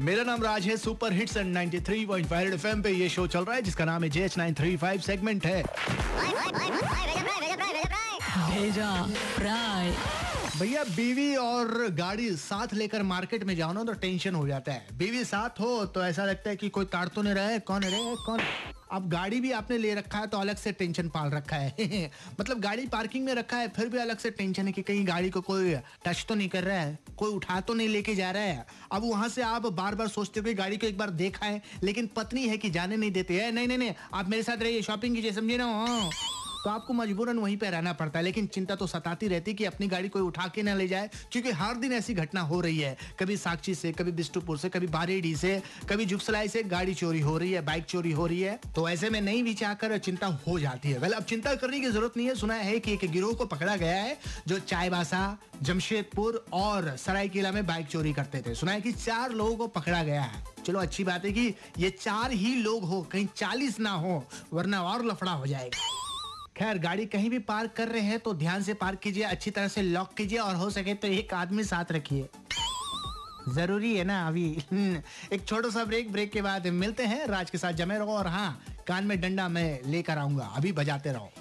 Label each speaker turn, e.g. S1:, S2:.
S1: मेरा नाम राज है सुपर हिट्स एंड 93.5 एफएम पे ये शो चल रहा है जिसका नाम है जेएच 935 सेगमेंट है
S2: भेजा फ्राई
S1: भैया बीवी और गाड़ी साथ लेकर मार्केट में जाओ ना तो टेंशन हो जाता है। बीवी साथ हो तो ऐसा लगता है कि कोई ताड़ तो नहीं रहा है कौन है रे कौन? अब गाड़ी भी आपने ले रखा है तो अलग से टेंशन पाल रखा है। मतलब गाड़ी पार्किंग में रखा है फिर भी अलग से टेंशन है कि कहीं गाड़ी को कोई टच तो नहीं कर रहा है कोई उठा तो नहीं लेके जा रहा है। अब वहाँ से आप बार बार सोचते हो कि गाड़ी को एक बार देखा है लेकिन पत्नी है कि जाने नहीं देते। है नहीं नहीं नहीं आप मेरे साथ रहिए शॉपिंग कीजिए समझे ना? हाँ। तो आपको मजबूरन वहीं पे रहना पड़ता है, लेकिन चिंता तो सताती रहती कि अपनी गाड़ी कोई उठा के ना ले जाए, क्योंकि हर दिन ऐसी घटना हो रही है। कभी साक्षी से, कभी बिष्टुपुर से, कभी बारेडी से, कभी जुगसलाई से गाड़ी चोरी हो रही है, बाइक चोरी हो रही है तो ऐसे में नहीं भी चाहकर चिंता हो जाती है। वेल, अब चिंता करने की ज़रूरत नहीं है। सुना है कि एक गिरोह को पकड़ा गया है, जो चायबासा जमशेदपुर और सरायकेला में बाइक चोरी करते थे। सुना है कि चार लोगों को पकड़ा गया है। चलो, अच्छी बात है कि ये चार ही लोग हो, कहीं चालीस ना हो, वरना और लफड़ा हो जाएगा। खैर, गाड़ी कहीं भी पार्क कर रहे हैं तो ध्यान से पार्क कीजिए, अच्छी तरह से लॉक कीजिए और हो सके तो एक आदमी साथ रखिए। ज़रूरी है ना अभी। एक छोटा सा ब्रेक ब्रेक के बाद मिलते हैं। राज के साथ जमे रहो और हाँ कान में डंडा मैं लेकर आऊँगा। अभी बजाते रहो।